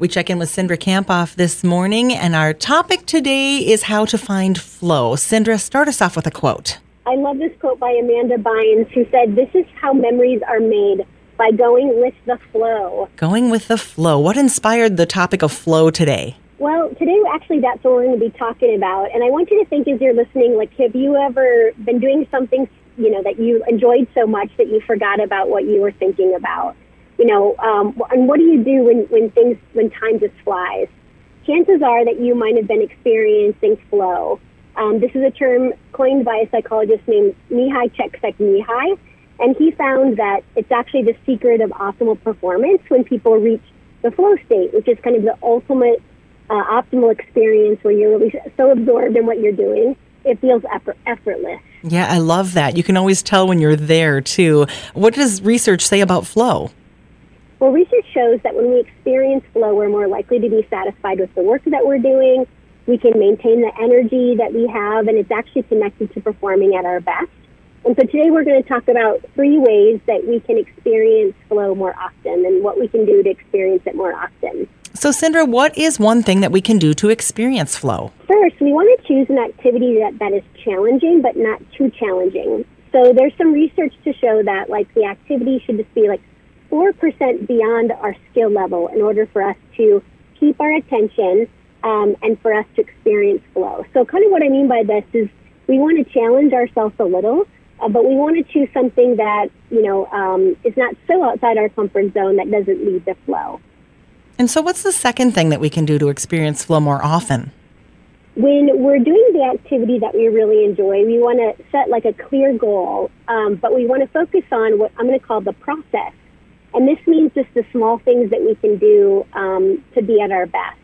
We check in with Cindra Kamphoff this morning, and our topic today is how to find flow. Cindra, start us off with a quote. I love this quote by Amanda Bynes, who said, This is how memories are made by going with the flow. Going with the flow. What inspired the topic of flow today? Well, today actually that's what we're going to be talking about. And I want you to think as you're listening, like, have you ever been doing something, you know, that you enjoyed so much that you forgot about what you were thinking about? You know, um, and what do you do when, when things, when time just flies? Chances are that you might have been experiencing flow. Um, this is a term coined by a psychologist named Mihaly Csikszentmihalyi, and he found that it's actually the secret of optimal performance when people reach the flow state, which is kind of the ultimate uh, optimal experience where you're really so absorbed in what you're doing, it feels effort- effortless. Yeah, I love that. You can always tell when you're there too. What does research say about flow? Well, research shows that when we experience flow, we're more likely to be satisfied with the work that we're doing. We can maintain the energy that we have, and it's actually connected to performing at our best. And so today we're going to talk about three ways that we can experience flow more often and what we can do to experience it more often. So, Cindra, what is one thing that we can do to experience flow? First, we want to choose an activity that, that is challenging but not too challenging. So, there's some research to show that, like, the activity should just be like 4% beyond our skill level in order for us to keep our attention um, and for us to experience flow. So, kind of what I mean by this is we want to challenge ourselves a little, uh, but we want to choose something that, you know, um, is not so outside our comfort zone that doesn't lead to flow. And so, what's the second thing that we can do to experience flow more often? When we're doing the activity that we really enjoy, we want to set like a clear goal, um, but we want to focus on what I'm going to call the process and this means just the small things that we can do um, to be at our best.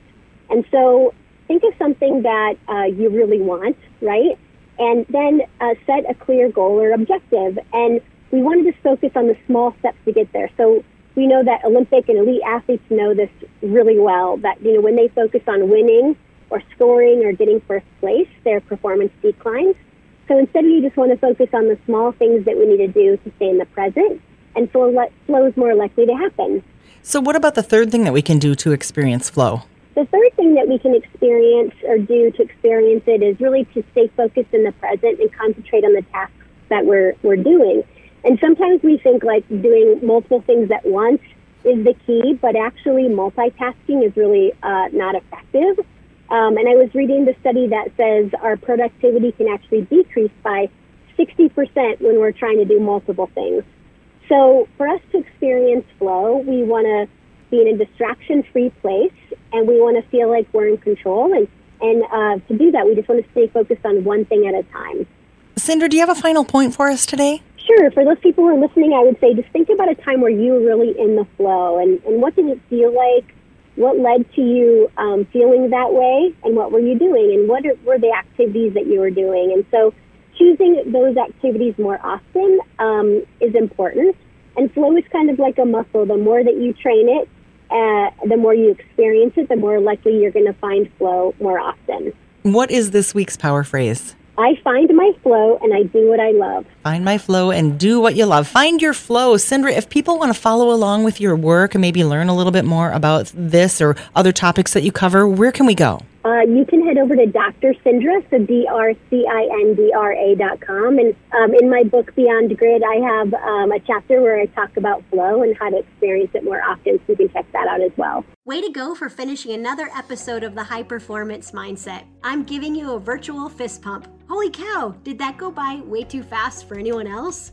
And so think of something that uh, you really want, right? And then uh, set a clear goal or objective. And we want to just focus on the small steps to get there. So we know that Olympic and elite athletes know this really well that, you know, when they focus on winning or scoring or getting first place, their performance declines. So instead, we just want to focus on the small things that we need to do to stay in the present and flow, flow is more likely to happen. So, what about the third thing that we can do to experience flow? The third thing that we can experience or do to experience it is really to stay focused in the present and concentrate on the tasks that we're, we're doing. And sometimes we think like doing multiple things at once is the key, but actually multitasking is really uh, not effective. Um, and I was reading the study that says our productivity can actually decrease by 60% when we're trying to do multiple things. So for us to experience flow, we want to be in a distraction-free place, and we want to feel like we're in control. And and uh, to do that, we just want to stay focused on one thing at a time. Cindra, do you have a final point for us today? Sure. For those people who are listening, I would say just think about a time where you were really in the flow, and and what did it feel like? What led to you um, feeling that way, and what were you doing, and what are, were the activities that you were doing? And so choosing those activities more often um, is important. And flow is kind of like a muscle. The more that you train it, uh, the more you experience it, the more likely you're going to find flow more often. What is this week's power phrase? I find my flow and I do what I love. Find my flow and do what you love. Find your flow. Cindra, if people want to follow along with your work and maybe learn a little bit more about this or other topics that you cover, where can we go? Uh, you can head over to Dr. Cindra, so D-R-C-I-N-D-R-A dot com. And um, in my book, Beyond Grit, I have um, a chapter where I talk about flow and how to experience it more often, so you can check that out as well. Way to go for finishing another episode of the High Performance Mindset. I'm giving you a virtual fist pump. Holy cow, did that go by way too fast for anyone else?